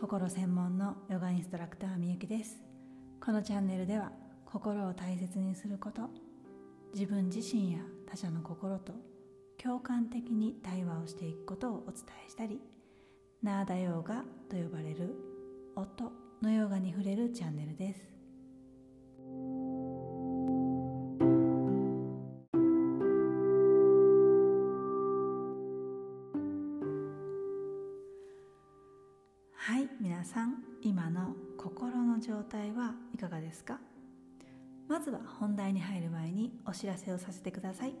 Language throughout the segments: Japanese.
心専門のヨガインストラクターみゆきです。このチャンネルでは心を大切にすること自分自身や他者の心と共感的に対話をしていくことをお伝えしたりナーダヨーガと呼ばれる音のヨガに触れるチャンネルです。ですか？まずは本題に入る前にお知らせをさせてください、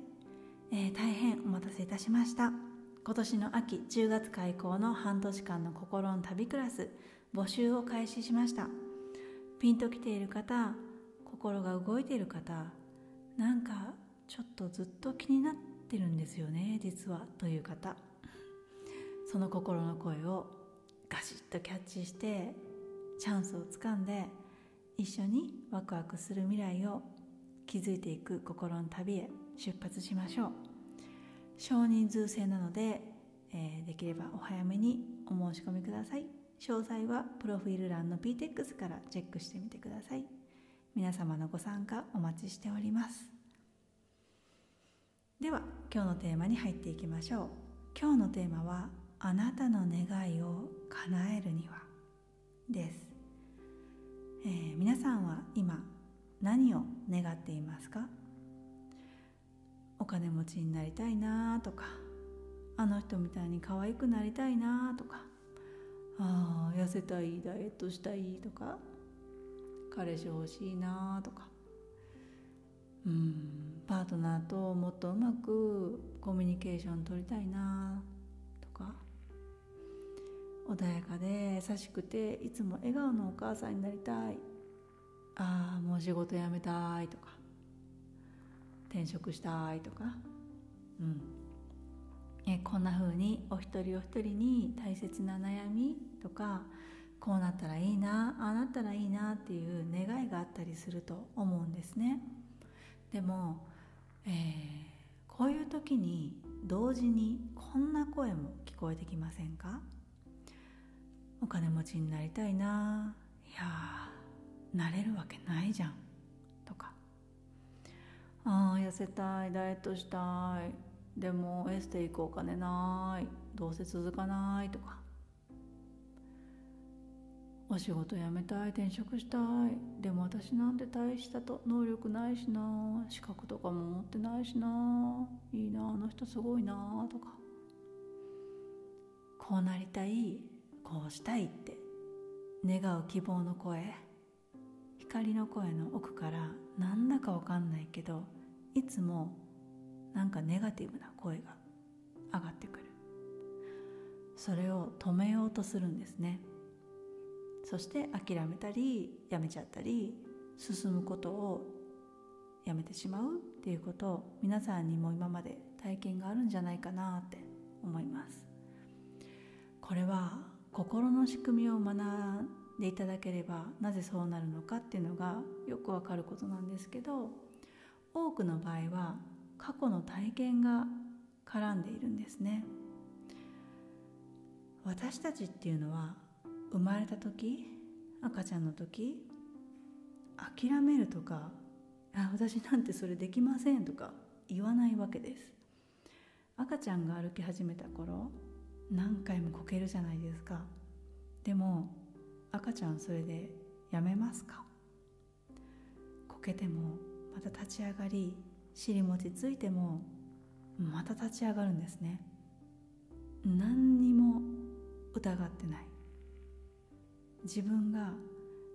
えー、大変お待たせいたしました。今年の秋10月開校の半年間の心の旅クラス募集を開始しました。ピンときている方心が動いている方なんかちょっとずっと気になってるんですよね実はという方。その心の声をガシッとキャッチしてチャンスをつかんで一緒にワクワクする未来を築いていく心の旅へ出発しましょう。少人数制なので、えー、できればお早めにお申し込みください。詳細はプロフィール欄の PTEX からチェックしてみてください。皆様のご参加お待ちしております。では今日のテーマに入っていきましょう。今日のテーマはあなたの願いを叶えるにはです、さんは今何を願っていますか？お金持ちになりたいなとかあの人みたいに可愛くなりたいなとかあ痩せたいダイエットしたいとか彼氏欲しいなとかうんパートナーともっとうまくコミュニケーション取りたいなとか穏やかで優しくていつも笑顔のお母さんになりたい。ああもう仕事辞めたいとか転職したいとか。うん。えこんな風にお一人お一人に大切な悩みとかこうなったらいいなああなったらいいなっていう願いがあったりすると思うんですね。でも、えー、こういう時に同時にこんな声も聞こえてきませんか？お金持ちになりたいな。いやなれるわけないじゃん。とか。ああ痩せたいダイエットしたい。でもエステ行くお金ない。どうせ続かないとか。お仕事辞めたい。転職したい。でも私なんて大したと能力ないしな。資格とかも持ってないしな。いいなあの人すごいなとか。こうなりたいこうしたいって。願う希望の声。光の声の奥からなんだかわかんないけどいつもなんかネガティブな声が上がってくる。それを止めようとするんですね。そして諦めたりやめちゃったり進むことをやめてしまうっていうことを皆さんにも今まで体験があるんじゃないかなって思います。これは心の仕組みを学でいただければなぜそうなるのかっていうのがよくわかることなんですけど多くの場合は過去の体験が絡んでいるんですね。私たちっていうのは生まれた時赤ちゃんの時諦めるとかあ私なんてそれできませんとか言わないわけです。赤ちゃんが歩き始めた頃何回もこけるじゃないですか。でも赤ちゃんそれでやめますか？こけてもまた立ち上がり尻餅ついてもまた立ち上がるんですね。何にも疑ってない。自分が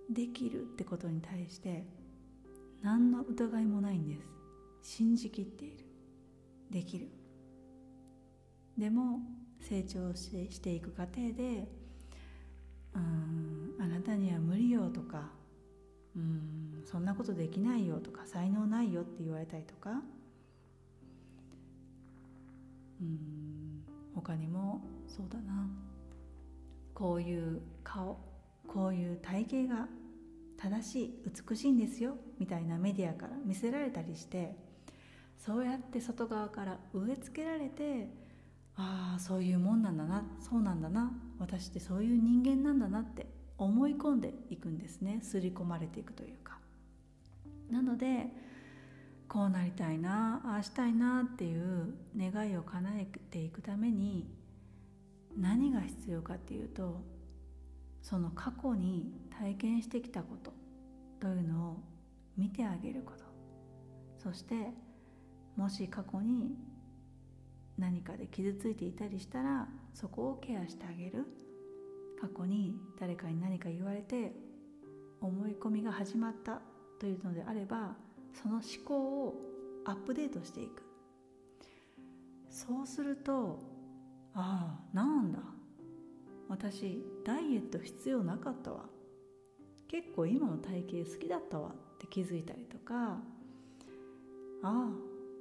できるってことに対して何の疑いもないんです。信じきっている。できる。でも成長していく過程でうんなたには無理よとかうんそんなことできないよとか才能ないよって言われたりとかうん他にもそうだな。こういう顔こういう体型が正しい美しいんですよみたいなメディアから見せられたりしてそうやって外側から植え付けられてああそういうもんなんだなそうなんだな私ってそういう人間なんだなって思い込んでいくんですね。刷り込まれていくというか。なのでこうなりたいなああしたいなっていう願いを叶えていくために何が必要かっていうとその過去に体験してきたことというのを見てあげること。そしてもし過去に何かで傷ついていたりしたらそこをケアしてあげる。過去に誰かに何か言われて思い込みが始まったというのであればその思考をアップデートしていく。そうするとああなんだ。私ダイエット必要なかったわ。結構今の体型好きだったわ。って気づいたりとかああ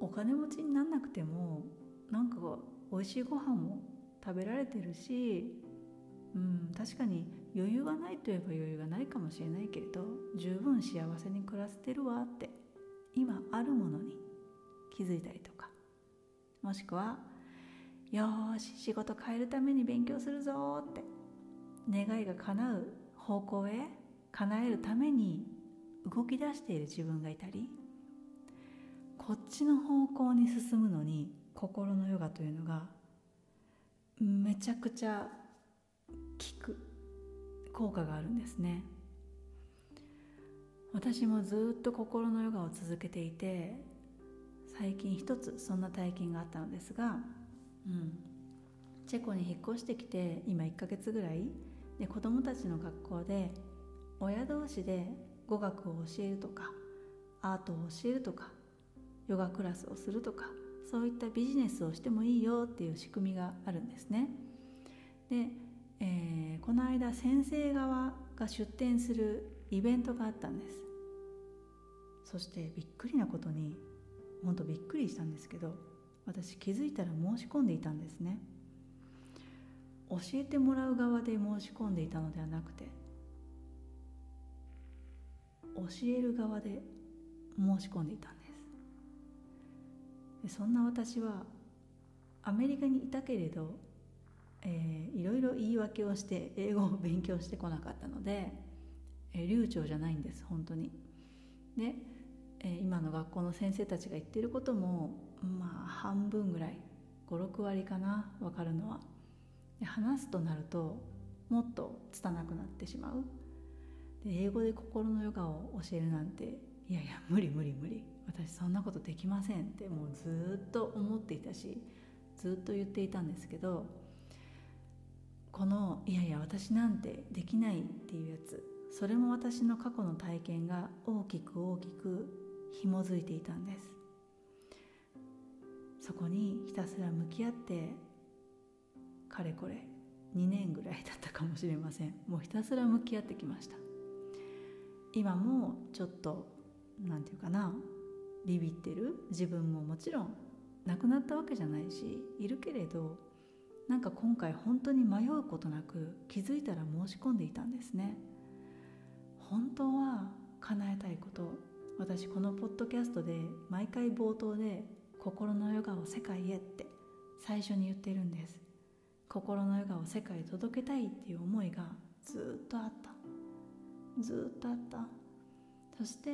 お金持ちになんなくてもなんか美味しいご飯も食べられてるしうん確かに余裕がないといえば余裕がないかもしれないけれど十分幸せに暮らせてるわって今あるものに気づいたりとかもしくはよし仕事変えるために勉強するぞって願いが叶う方向へ叶えるために動き出している自分がいたりこっちの方向に進むのに心のヨガというのがめちゃくちゃ効く効果があるんですね。私もずっと心のヨガを続けていて最近一つそんな体験があったのですが、うん、チェコに引っ越してきて今1ヶ月ぐらい。で子供たちの学校で親同士で語学を教えるとかアートを教えるとかヨガクラスをするとかそういったビジネスをしてもいいよっていう仕組みがあるんですね。で、えー、この間先生側が出展するイベントがあったんです。そしてびっくりなことに本当びっくりしたんですけど私気づいたら申し込んでいたんですね。教えてもらう側で申し込んでいたのではなくて教える側で申し込んでいたんです。そんな私はアメリカにいたけれど、えー、いろいろ言い訳をして英語を勉強してこなかったので、えー、流暢じゃないんです本当に。で、えー、今の学校の先生たちが言ってることもまあ半分ぐらい56割かな分かるのは。で話すとなるともっと拙くなってしまう。で英語で心のヨガを教えるなんていやいや無理無理無理。私そんなことできませんってもうずっと思っていたしずっと言っていたんですけどこのいやいや私なんてできないっていうやつ。それも私の過去の体験が大きく大きく紐づいていたんです。そこにひたすら向き合ってかれこれ2年ぐらいだったかもしれません。もうひたすら向き合ってきました。今もちょっと何て言うかなビビってる自分ももちろん亡くなったわけじゃないしいるけれどなんか今回本当に迷うことなく気づいたら申し込んでいたんですね。本当は叶えたいこと私このポッドキャストで毎回冒頭で心のヨガを世界へって最初に言ってるんです。心のヨガを世界へ届けたいっていう思いがずっとあった。ずっとあった。そして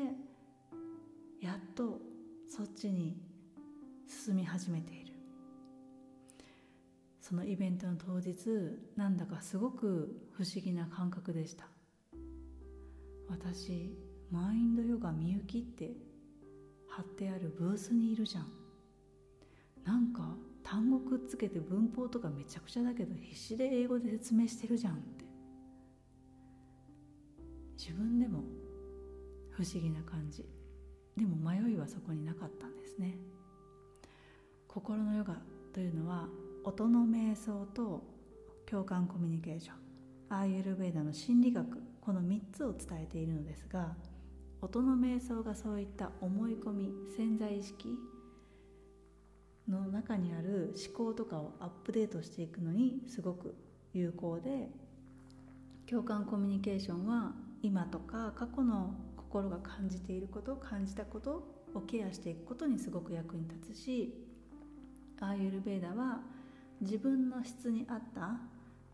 やっとそっちに進み始めて。いるそのイベントの当日なんだかすごく不思議な感覚でした。私マインドヨガみゆきって貼ってあるブースにいるじゃん。なんか単語くっつけて文法とかめちゃくちゃだけど必死で英語で説明してるじゃんって。自分でも不思議な感じ。でも迷いはそこになかったんですね。心のヨガというのは音の瞑想と共感コミュニケーション。アーユルベーダの心理学この3つを伝えているのですが音の瞑想がそういった思い込み潜在意識の中にある思考とかをアップデートしていくのにすごく有効で共感コミュニケーションは今とか過去の心が感じていること感じたことをケアしていくことにすごく役に立つしアーユルベーダは自分の質に合った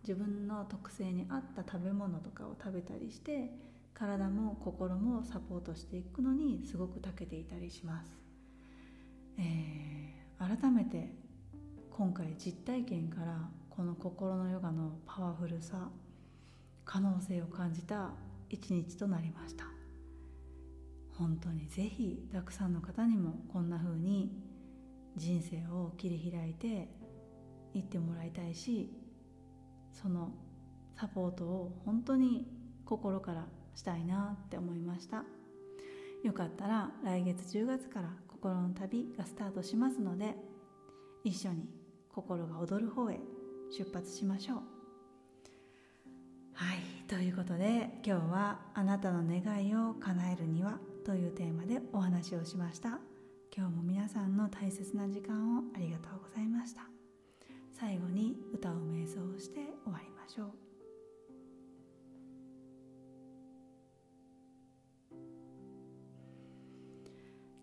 自分の特性に合った食べ物とかを食べたりして体も心もサポートしていくのにすごく長けていたりします、えー、改めて今回実体験からこの心のヨガのパワフルさ可能性を感じた一日となりました。本当にぜひたくさんの方にもこんな風に人生を切り開いていってもらいたいしそのサポートを本当に心からしたいなって思いました。よかったら来月10月から心の旅がスタートしますので一緒に心が踊る方へ出発しましょう。はいということで今日は「あなたの願いを叶えるには」というテーマでお話をしました。今日も皆さんの大切な時間をありがとうございました。最後に歌う瞑想して終わりましょう。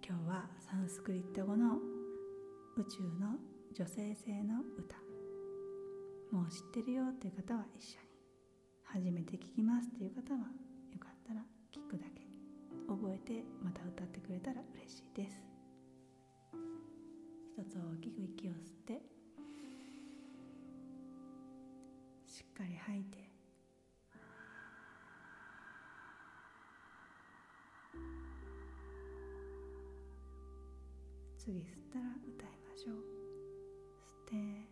今日はサンスクリット語の宇宙の女性性の歌。もう知ってるよっていう方は一緒に初めて聞きますっていう方はよかったら聞くだけ。覚えてまた歌ってくれたら嬉しいです。一つ大きく息を吸って。かり吐いて。次吸ったら歌いましょう。吸って。